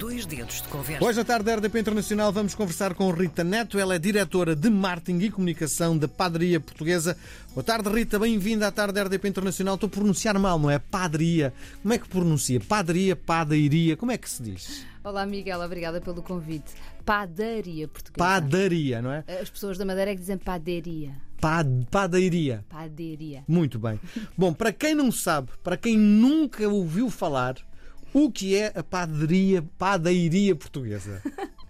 dois dedos de conversa. Hoje à tarde da RDP Internacional vamos conversar com Rita Neto. Ela é diretora de marketing e comunicação da Padaria Portuguesa. Boa tarde, Rita. Bem-vinda à tarde da RDP Internacional. Estou a pronunciar mal, não é? Padaria. Como é que pronuncia? Padaria, padairia. Como é que se diz? Olá, Miguel. Obrigada pelo convite. Padaria portuguesa. Padaria, não é? As pessoas da Madeira é que dizem padaria. Pad, padairia. Padaria. Muito bem. Bom, para quem não sabe, para quem nunca ouviu falar, o que é a padaria, portuguesa?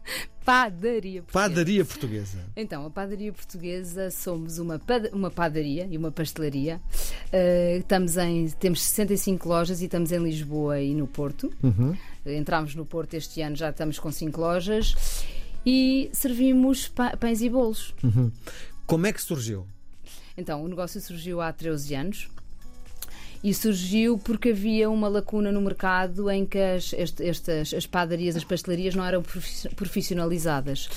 Padaria portuguesa. Padaria portuguesa. Então, a padaria portuguesa somos uma, pad- uma padaria e uma pastelaria. Uh, estamos em, temos 65 lojas e estamos em Lisboa e no Porto. Uhum. Entramos no Porto este ano, já estamos com 5 lojas. E servimos pa- pães e bolos. Uhum. Como é que surgiu? Então, o negócio surgiu há 13 anos e surgiu porque havia uma lacuna no mercado em que as, estas, as padarias, as pastelarias não eram profi- profissionalizadas.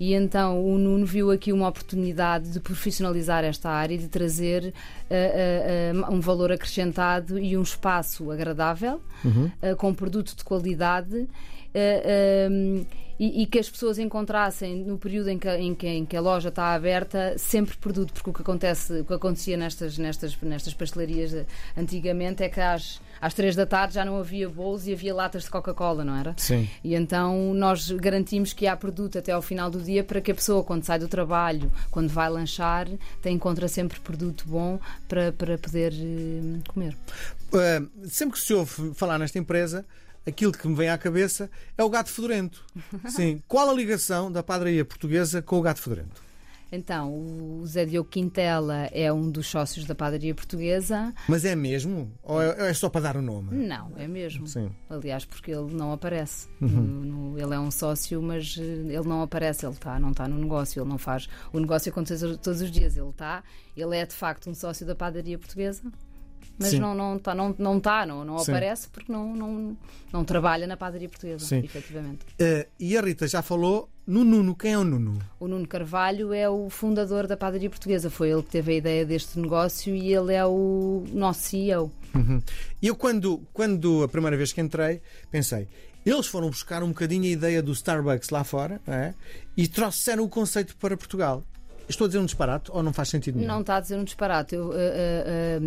E então o Nuno viu aqui uma oportunidade de profissionalizar esta área e de trazer eh, eh, um valor acrescentado e um espaço agradável, eh, com produto de qualidade. E, e que as pessoas encontrassem no período em que, em que- em que a loja está aberta sempre produto, porque o que acontece, o que acontecia nestas, nestas, nestas pastelarias antigamente é que às, às três da tarde já não havia bolos e havia latas de Coca-Cola, não era? Sim. E então nós garantimos que há produto até ao final do dia para que a pessoa, quando sai do trabalho, quando vai lanchar, tem, encontra sempre produto bom para, para poder eh, comer. Uh, sempre que se ouve falar nesta empresa, aquilo que me vem à cabeça é o gato fedorento. Sim. Qual a ligação da padaria portuguesa com o gato fedorento? Então, o Zé Diogo Quintela é um dos sócios da padaria portuguesa. Mas é mesmo? Ou é, é só para dar o nome? Não, é mesmo. Sim. Aliás, porque ele não aparece. No- no- ele é um sócio, mas eh, ele não aparece, ele tá, não está no negócio, ele não faz o negócio acontecer todos os dias. Ele está, ele é de facto um sócio da padaria portuguesa, mas Sim. não não está, não, não, tá, não, não Sim. aparece porque não, não, não trabalha na padaria portuguesa, Sim. efetivamente. Uh, e a Rita já falou no Nuno. Quem é o Nuno? O Nuno Carvalho é o fundador da padaria portuguesa, foi ele que teve a ideia deste negócio e ele é o nosso CEO. Uhum. Eu, quando, quando a primeira vez que entrei, pensei. Eles foram buscar um bocadinho a ideia do Starbucks lá fora é? e trouxeram o conceito para Portugal. Estou a dizer um disparate ou não faz sentido nenhum? Não está a dizer um disparate. Eu, eh, eh,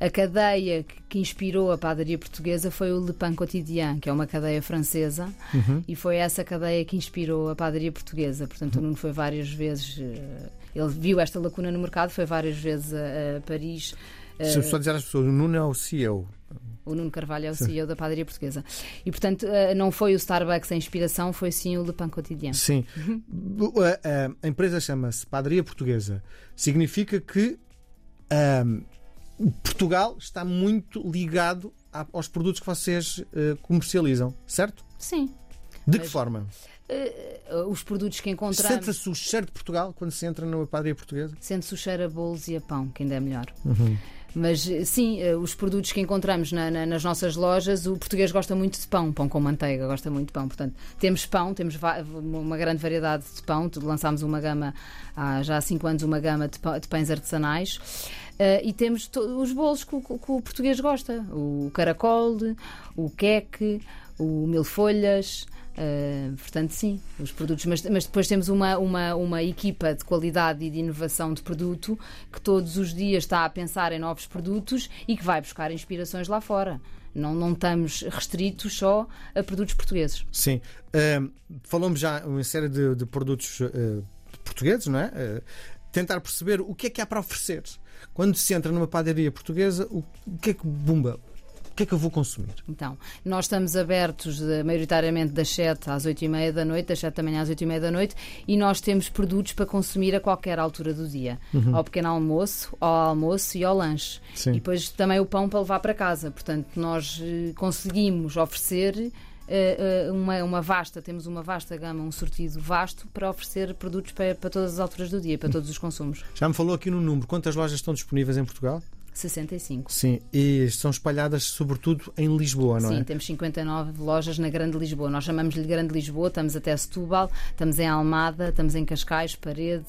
eh, a cadeia que, que inspirou a padaria portuguesa foi o Le Pain Quotidien, que é uma cadeia francesa, e foi essa cadeia que inspirou a padaria portuguesa. Portanto, o Nuno foi várias vezes. ele viu esta lacuna no mercado, foi várias vezes a, a Paris. Se eu só dizer às pessoas, o Nuno é o CEO. O Nuno Carvalho é o CEO da padaria portuguesa. E, portanto, eh, não foi o Starbucks a inspiração, foi sim o Le Pain Quotidien. Sim. A, a- a empresa chama-se Padaria Portuguesa. Significa que ahm, Portugal está muito ligado aos produtos que vocês eh, comercializam, certo? Sim. De Mas- que forma? Eh, eh, os produtos que encontramos. Senta-se o cheiro de Portugal quando se entra numa padaria portuguesa? Sente-se o cheiro a bolos e a pão, que ainda é melhor. Mas eh, sim, eh, os produtos que encontramos na- na- nas nossas lojas, o português gosta muito de pão, pão com manteiga, gosta muito de pão. Portanto, temos pão, temos uma grande variedade de pão. Lançámos uma gama, há já há 5 anos, uma gama de, de pães artesanais. Eh, e temos os bolos que, o- que o português gosta: o caracol, o queque, o mil folhas. Uh, portanto, sim, os produtos. Mas, mas depois temos uma, uma, uma equipa de qualidade e de inovação de produto que todos os dias está a pensar em novos produtos e que vai buscar inspirações lá fora. Não, não estamos restritos só a produtos portugueses. Sim. Ahm, falamos já uma série de, de produtos eh, portugueses, não é? Tentar perceber o que é que há para oferecer. Quando se entra numa padaria portuguesa, o, que é que bumba? O que é que eu vou consumir? Então, nós estamos abertos eh, maioritariamente das 7 às 8 e meia da noite, das 7 da manhã às 8 e meia da noite, e nós temos produtos para consumir a qualquer altura do dia. Ao pequeno almoço, ao almoço e ao lanche. Sim. E depois também o pão para levar para casa. Portanto, nós eh, conseguimos oferecer eh, uma, uma vasta, temos uma vasta gama, um sortido vasto para oferecer produtos para, para todas as alturas do dia, para todos os consumos. Já me falou aqui no número. Quantas lojas estão disponíveis em Portugal? 65. Sim. E são espalhadas sobretudo em Lisboa, não Sim, é? temos 59 lojas na Grande Lisboa. Nós chamamos-lhe Grande Lisboa, estamos até Setúbal, estamos em Almada, estamos em Cascais, Parede,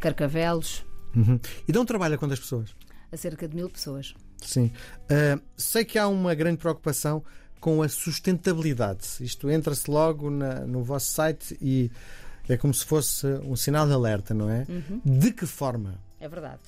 Carcavelos, Uhum. E dão trabalho a quantas pessoas? a cerca de mil pessoas. Sim. Ah, sei que há uma grande preocupação com a sustentabilidade? Isto entra-se logo na, no vosso site e é como se fosse um sinal de alerta, não é? Uhum. De que forma? É verdade.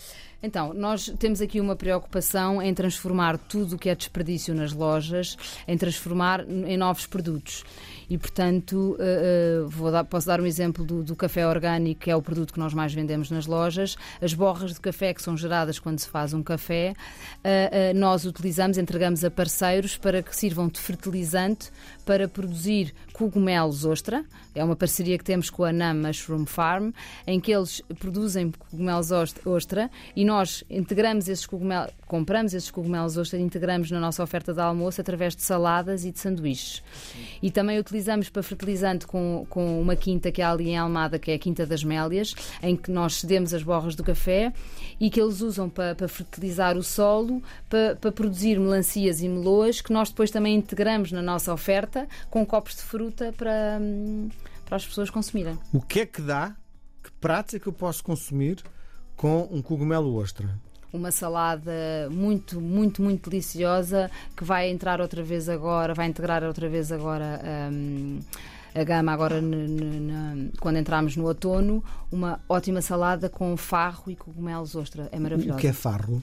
Então, nós temos aqui uma preocupação em transformar tudo o que é desperdício nas lojas, em transformar em novos produtos. E, portanto, uh, uh, dar, posso dar um exemplo do, do, café orgânico, que é o produto que nós mais vendemos nas lojas. As borras de café que são geradas quando se faz um café, uh, nós utilizamos, entregamos a parceiros para que sirvam de fertilizante para produzir cogumelos ostra. É uma parceria que temos com a NAM Mushroom Farm, em que eles produzem cogumelos ostra e nós integramos esses cogumelos, compramos esses cogumelos ostra e integramos na nossa oferta de almoço através de saladas e de sanduíches. E também utilizamos para fertilizante com, com uma quinta que há ali em Almada, que é a Quinta das Mélias, em que nós cedemos as borras do café e que eles usam para, para fertilizar o solo, para, para produzir melancias e meloas, que nós depois também integramos na nossa oferta com copos de fruta para, hum, para as pessoas consumirem. O que é que dá? Que pratos é que eu posso consumir com um cogumelo ostra? uma salada muito, muito, muito deliciosa que vai entrar outra vez agora, vai integrar outra vez agora. Um, a gama agora quando entramos no outono, uma ótima salada com farro e cogumelos ostra. É maravilhosa. O que é farro?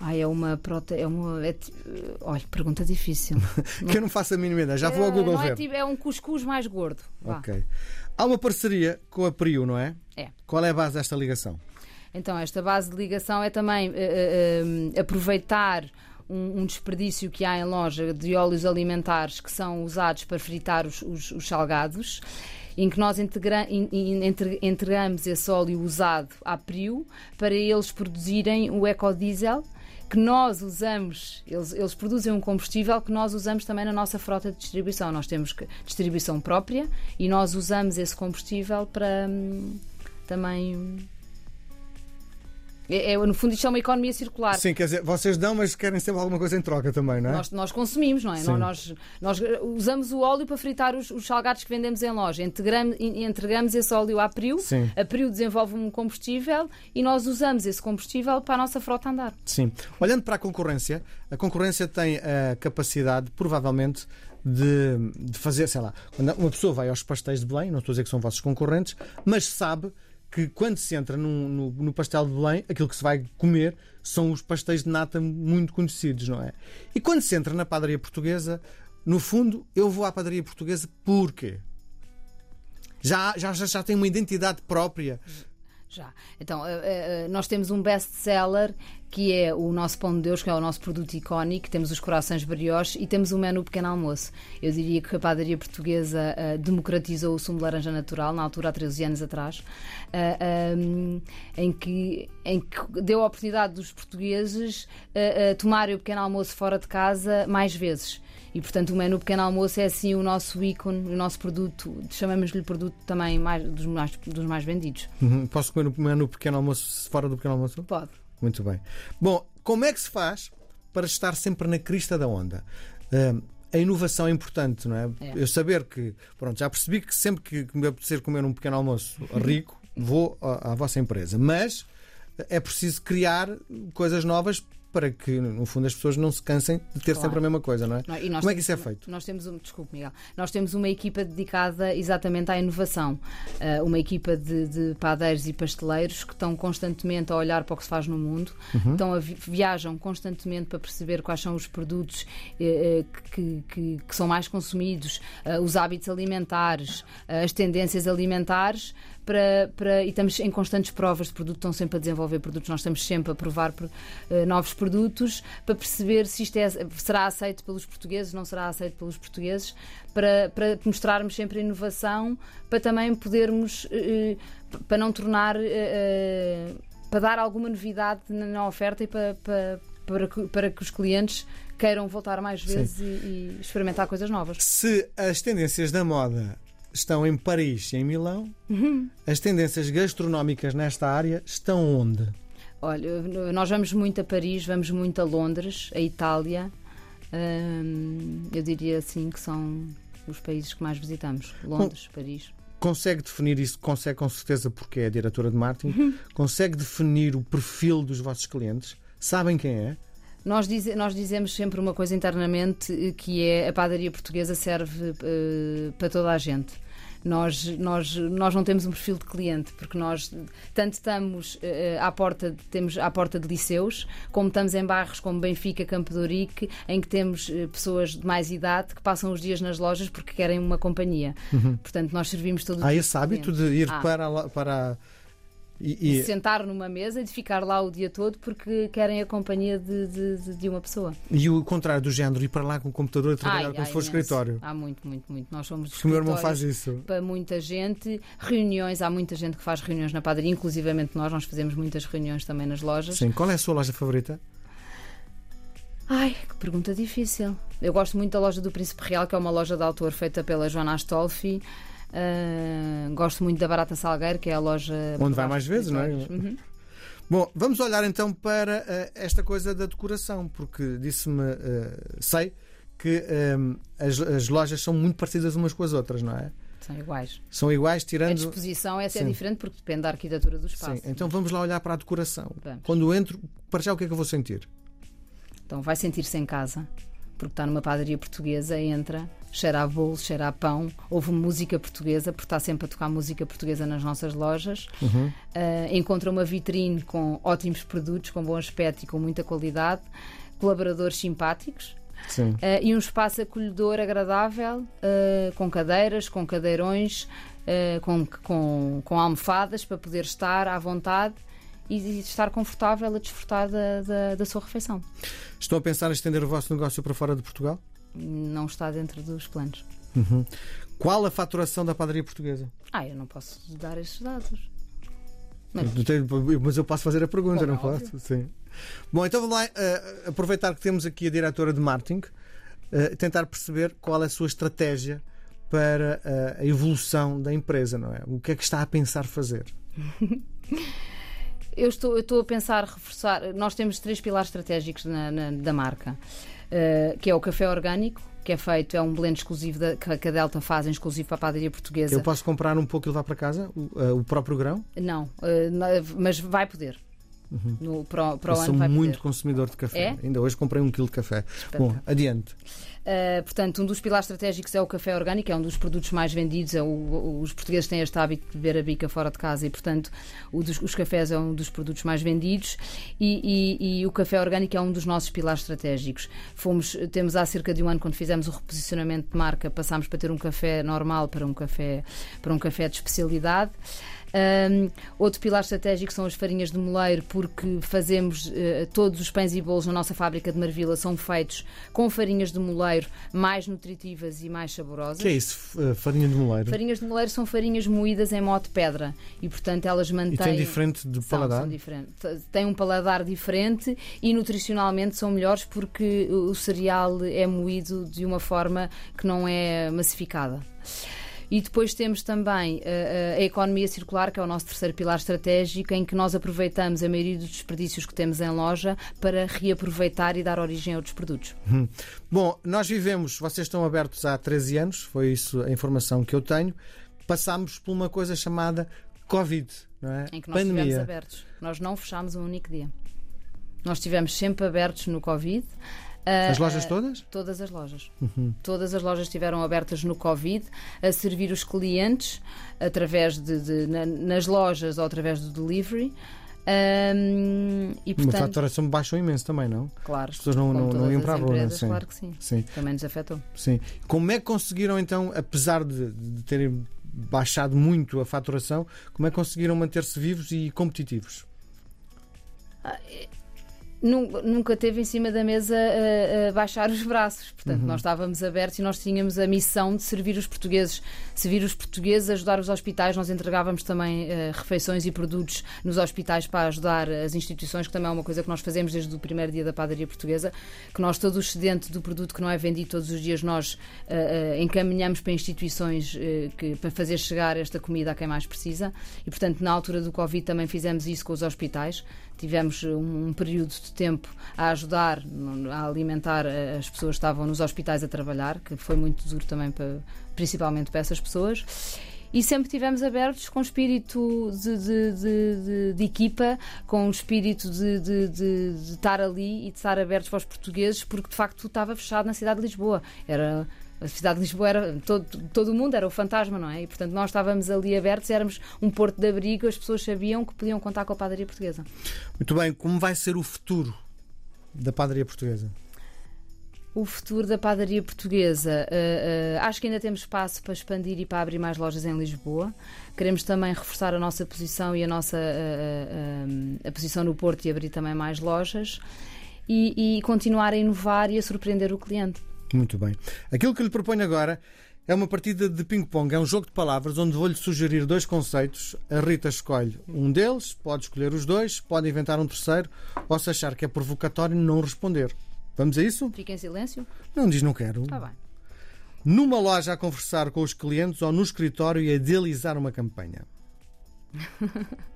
Ah, é uma prote... é uma é... olha, pergunta difícil. que eu não faço a mínima ideia, já vou ao Google não ver. É, é um cuscuz mais gordo. Vá. Ok. Há uma parceria com a Priu, não é? É. Qual é a base desta ligação? Então, esta base de ligação é também uh, uh, aproveitar um, um, desperdício que há em loja de óleos alimentares que são usados para fritar os, os, os salgados em que nós integra entregamos esse óleo usado à Prio para eles produzirem o ecodiesel que nós usamos, eles, eles produzem um combustível que nós usamos também na nossa frota de distribuição. Nós temos distribuição própria e nós usamos esse combustível para hum, também é, é, no fundo, isto é uma economia circular. Sim, quer dizer, vocês dão, mas querem sempre alguma coisa em troca também, não é? Nós, nós consumimos, não é? Nós, nós, usamos o óleo para fritar os, os, salgados que vendemos em loja. Integramos, entregamos esse óleo à Priu, Sim. a Priu desenvolve um combustível e nós usamos esse combustível para a nossa frota andar. Sim. Olhando para a concorrência, a concorrência tem a capacidade, provavelmente, de, de fazer, sei lá, quando uma pessoa vai aos pastéis de Belém, não estou a dizer que são vossos concorrentes, mas sabe que quando se entra no, no, no, pastel de Belém, aquilo que se vai comer são os pastéis de nata muito conhecidos, não é? E quando se entra na padaria portuguesa, no fundo, eu vou à padaria portuguesa porque já, já, já tem uma identidade própria já. Então, uh, uh, nós temos um best-seller que é o nosso pão de Deus, que é o nosso produto icónico. Temos os corações brioches e temos o menu pequeno almoço. Eu diria que a padaria portuguesa uh, democratizou o sumo de laranja natural, na altura, há 13 anos atrás, um, em, que, em que deu a oportunidade dos portugueses tomarem o pequeno almoço fora de casa mais vezes. E, portanto, o menu pequeno almoço é assim o nosso ícone, o nosso produto, chamamos-lhe produto também mais, dos, mais, dos mais vendidos. Uhum. Posso comer o menu pequeno almoço fora do pequeno almoço? Pode. Muito bem. Bom, como é que se faz para estar sempre na crista da onda? Uh, a inovação é importante, não é? é? Eu saber que, pronto, já percebi que sempre que me apetecer comer um pequeno almoço rico, vou à, à vossa empresa. Mas é preciso criar coisas novas para que, no fundo, as pessoas não se cansem de ter claro. sempre a mesma coisa, não é? Não, Como é que isso é feito? Nós temos, um, desculpe, Miguel, nós temos uma equipa dedicada exatamente à inovação. Uh, uma equipa de, de, padeiros e pasteleiros que estão constantemente a olhar para o que se faz no mundo, uhum. estão a, viajam constantemente para perceber quais são os produtos uh, que, que, que, são mais consumidos, uh, os hábitos alimentares, as tendências alimentares para, para, e estamos em constantes provas de produto, estão sempre a desenvolver produtos, nós estamos sempre a provar uh, novos produtos para perceber se isto é, será aceito pelos portugueses, não será aceito pelos portugueses, para, para mostrarmos sempre a inovação, para também podermos, uh, para não tornar, uh, para dar alguma novidade na oferta e para, para, para, que, para que os clientes queiram voltar mais vezes e, e experimentar coisas novas. Se as tendências da moda estão em Paris e em Milão. Uhum. As tendências gastronómicas nesta área estão onde? Olha, nós vamos muito a Paris, vamos muito a Londres, a Itália. Hum, eu diria assim que são os países que mais visitamos: Londres, Paris. Consegue definir isso? Consegue com certeza, porque é a diretora de marketing. Uhum. Consegue definir o perfil dos vossos clientes? Sabem quem é? Nós, dize, nós dizemos sempre uma coisa internamente que é a padaria portuguesa serve uh, para toda a gente. Nós, nós, nós não temos um perfil de cliente, porque nós tanto estamos uh, à, porta, temos à porta de liceus, como estamos em bairros como Benfica, Campo de Ourique, em que temos uh, pessoas de mais idade que passam os dias nas lojas porque querem uma companhia. Uhum. Portanto, nós servimos todo Há esse hábito de ir ah. para, para e, e... sentar numa mesa e de ficar lá o dia todo porque querem a companhia de, de, de uma pessoa. E o contrário do género, ir para lá com o computador a trabalhar ai, como ai, se fosse escritório. Há muito, muito, muito. Nós somos o meu irmão faz isso. Para muita gente, reuniões, há muita gente que faz reuniões na padaria, inclusivamente nós, nós fazemos muitas reuniões também nas lojas. Sim, qual é a sua loja favorita? Ai, que pergunta difícil. Eu gosto muito da loja do Príncipe Real, que é uma loja de autor feita pela Joana Astolfi. Uh, gosto muito da Barata Salgueiro, que é a loja. Onde vai mais vezes, não é? Uhum. Bom, vamos olhar então para uh, esta coisa da decoração, porque disse-me, uh, sei que as, as, lojas são muito parecidas umas com as outras, não é? São iguais. São iguais, tirando. A disposição essa é diferente porque depende da arquitetura do espaço. Sim, então vamos lá olhar para a decoração. Vamos. Quando entro, para já o que é que eu vou sentir? Então vai sentir-se em casa porque está numa padaria portuguesa, entra, cheira a bolo, cheira a pão, ouve música portuguesa, porque está sempre a tocar música portuguesa nas nossas lojas. Uhum. Uh, encontra uma vitrine com ótimos produtos, com bom aspecto e com muita qualidade, colaboradores simpáticos. Uh, e um espaço acolhedor, agradável, uh, com cadeiras, com cadeirões, com, com, com almofadas para poder estar à vontade e estar confortável a desfrutar da, da, da sua refeição. Estão a pensar em estender o vosso negócio para fora de Portugal? Não está dentro dos planos. Uhum. Qual a faturação da padaria portuguesa? Ah, eu não posso dar esses dados. Mas, mas eu posso fazer a pergunta, Bom, não posso? Sim. Bom, então vamos lá uh, aproveitar que temos aqui a diretora de marketing, uh, tentar perceber qual é a sua estratégia para uh, a evolução da empresa, não é? O que é que está a pensar fazer? Eu estou, eu estou a pensar reforçar. Nós temos três pilares estratégicos na, na, da marca, uh, que é o café orgânico, que é feito, é um blend exclusivo da, que a Delta faz, exclusivo para a padaria portuguesa. Eu posso comprar um pouco e levar para casa o, uh, o próprio grão? Não, uh, mas vai poder. Uhum. No, para, para eu sou muito consumidor de café. É? Ainda hoje comprei um quilo de café. Bom, adiante. Uh, portanto, um dos pilares estratégicos é o café orgânico, é um dos produtos mais vendidos. É o, os portugueses têm este hábito de beber a bica fora de casa e, portanto, dos, os cafés é um dos produtos mais vendidos. E, e, e, o café orgânico é um dos nossos pilares estratégicos. Fomos, temos há cerca de um ano, quando fizemos o reposicionamento de marca, passámos para ter um café normal para um café, para um café de especialidade. Um, outro pilar estratégico são as farinhas de moleiro, porque fazemos uh, todos os pães e bolos na nossa fábrica de Marvila são feitos com farinhas de moleiro mais nutritivas e mais saborosas. Que é isso, uh, farinha de moleiro? Farinhas de moleiro são farinhas moídas em modo pedra e, portanto, elas mantêm. E tem diferente de paladar? São, são. Tem um paladar diferente e nutricionalmente são melhores porque o cereal é moído de uma forma que não é massificada. E depois temos também a, eh, eh, a economia circular, que é o nosso terceiro pilar estratégico, em que nós aproveitamos a maioria dos desperdícios que temos em loja para reaproveitar e dar origem a outros produtos. Hum. Bom, nós vivemos, vocês estão abertos há 13 anos, foi isso a informação que eu tenho. Passámos por uma coisa chamada Covid, não é? Em que nós Pandemia. estivemos abertos. Nós não fechámos um único dia. Nós estivemos sempre abertos no Covid. As lojas todas? Todas as lojas. Uhum. Todas as lojas estiveram abertas no Covid a servir os clientes através de, de na, nas lojas ou através do delivery. Um, e, portanto, Uma faturação baixou imenso também, não? Claro. As pessoas não, não, não iam para a rua. Sim. Claro que sim. sim. Também nos afetou. Sim. Como é que conseguiram então, apesar de, de terem baixado muito a faturação, como é que conseguiram manter-se vivos e competitivos? Ah, nunca teve em cima da mesa a, a baixar os braços. Portanto, uhum. nós estávamos abertos e nós tínhamos a missão de servir os portugueses, servir os portugueses, ajudar os hospitais. Nós entregávamos também uh, refeições e produtos nos hospitais para ajudar as instituições, que também é uma coisa que nós fazemos desde o primeiro dia da padaria portuguesa, que nós todo o excedente do produto que não é vendido todos os dias nós uh, uh, encaminhamos para instituições que, para fazer chegar esta comida a quem mais precisa. E, portanto, na altura do Covid também fizemos isso com os hospitais. Tivemos um, um período de tempo a ajudar, a alimentar as pessoas que estavam nos hospitais a trabalhar, que foi muito duro também, para, principalmente para essas pessoas. e sempre tivemos abertos com espírito de, de, de, de equipa, com espírito de, estar ali e de estar abertos para os portugueses, porque de facto estava fechado na cidade de Lisboa. Era a cidade de Lisboa era todo, todo o mundo era o fantasma, não é? E portanto nós estávamos ali abertos, éramos um porto de abrigo, as pessoas sabiam que podiam contar com a padaria portuguesa. Muito bem, como vai ser o futuro da padaria portuguesa? O futuro da padaria portuguesa. Uh, uh, acho que ainda temos espaço para expandir e para abrir mais lojas em Lisboa. Queremos também reforçar a nossa posição e a nossa uh, a posição no Porto e abrir também mais lojas e, e continuar a inovar e a surpreender o cliente. Muito bem. Aquilo que lhe proponho agora é uma partida de ping-pong, é um jogo de palavras onde vou-lhe sugerir dois conceitos. A Rita escolhe um deles, pode escolher os dois, pode inventar um terceiro, ou se achar que é provocatório, não responder. Vamos a isso? Fica em silêncio? Não diz não quero. Está bem. Numa loja a conversar com os clientes ou no escritório e a idealizar uma campanha?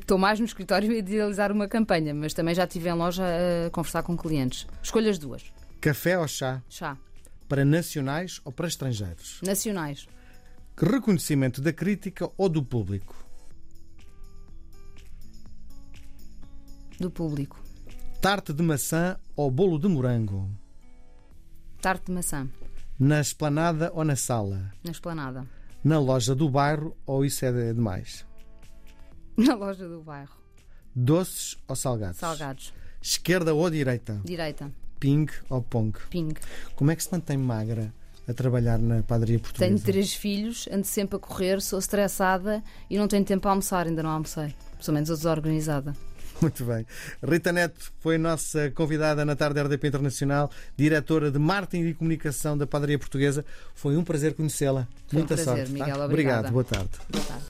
Estou uh, mais no escritório a idealizar uma campanha, mas também já estive em loja a conversar com clientes. Escolha as duas. Café ou chá? Chá. Para nacionais ou para estrangeiros? Nacionais. Reconhecimento da crítica ou do público? Do público. Tarte de maçã ou bolo de morango? Tarte de maçã. Na esplanada ou na sala? Na esplanada. Na loja do bairro ou isso é demais? Na loja do bairro. Doces ou salgados? Salgados. Esquerda ou direita? Direita. Ping ou pong? Ping. Como é que se mantém magra a trabalhar na padaria portuguesa? Tenho três filhos, ando sempre a correr, sou estressada e não tenho tempo para almoçar, ainda não almocei. Pelo menos desorganizada. Muito bem. Rita Neto foi nossa convidada na tarde da RDP Internacional, diretora de marketing e comunicação da padaria portuguesa. Foi um prazer conhecê-la. Muita um prazer, sorte. Miguel, tá? Obrigado. Boa tarde. Boa tarde.